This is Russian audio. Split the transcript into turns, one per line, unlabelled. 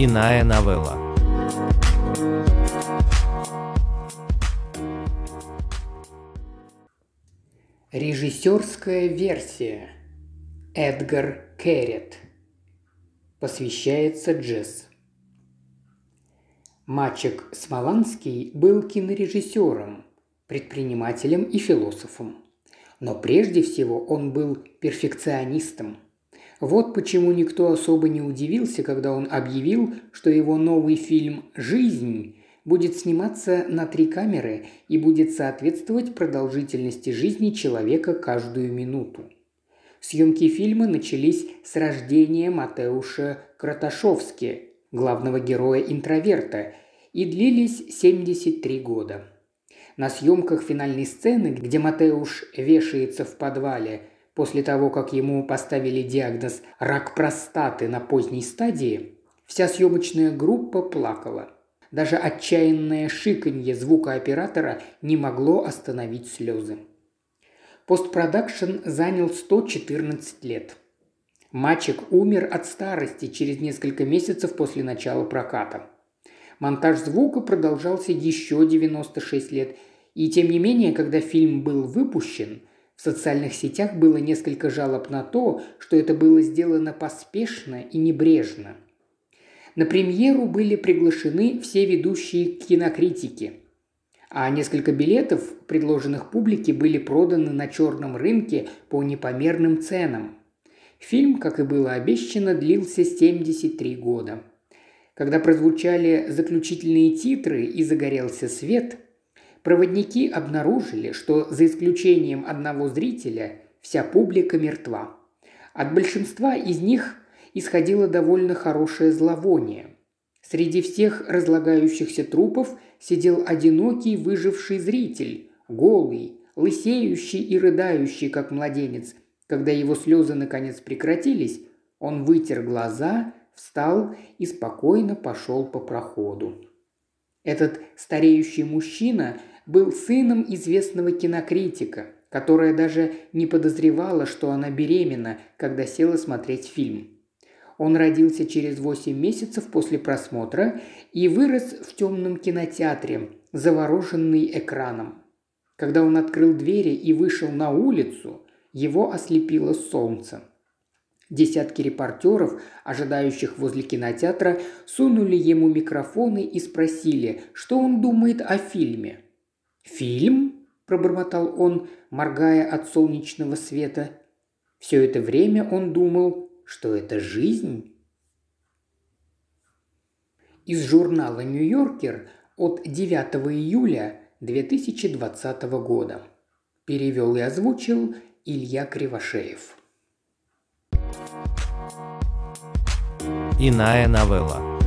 Иная новелла.
Режиссерская версия. Эдгар Керрет. Посвящается Джесс. Мачек Смоланский был кинорежиссером, предпринимателем и философом. Но прежде всего он был перфекционистом. Вот почему никто особо не удивился, когда он объявил, что его новый фильм «Жизнь» будет сниматься на три камеры и будет соответствовать продолжительности жизни человека каждую минуту. Съемки фильма начались с рождения Матеуша Краташовски, главного героя-интроверта, и длились 73 года. На съемках финальной сцены, где Матеуш вешается в подвале после того, как ему поставили диагноз «рак простаты на поздней стадии», вся съемочная группа плакала. Даже отчаянное шиканье звукооператора не могло остановить слезы. Постпродакшн занял 114 лет – Мальчик умер от старости через несколько месяцев после начала проката. Монтаж звука продолжался еще 96 лет, и тем не менее, когда фильм был выпущен, в социальных сетях было несколько жалоб на то, что это было сделано поспешно и небрежно. На премьеру были приглашены все ведущие кинокритики, а несколько билетов, предложенных публике, были проданы на черном рынке по непомерным ценам. Фильм, как и было обещано, длился 73 года. Когда прозвучали заключительные титры и загорелся свет, проводники обнаружили, что за исключением одного зрителя вся публика мертва. От большинства из них исходило довольно хорошее зловоние. Среди всех разлагающихся трупов сидел одинокий выживший зритель, голый, лысеющий и рыдающий, как младенец – когда его слезы наконец прекратились, он вытер глаза, встал и спокойно пошел по проходу. Этот стареющий мужчина был сыном известного кинокритика, которая даже не подозревала, что она беременна, когда села смотреть фильм. Он родился через 8 месяцев после просмотра и вырос в темном кинотеатре, завороженный экраном. Когда он открыл двери и вышел на улицу, его ослепило солнце. Десятки репортеров, ожидающих возле кинотеатра, сунули ему микрофоны и спросили, что он думает о фильме. «Фильм?» – пробормотал он, моргая от солнечного света. Все это время он думал, что это жизнь. Из журнала «Нью-Йоркер» от 9 июля 2020 года. Перевел и озвучил Илья Кривошеев.
Иная новелла.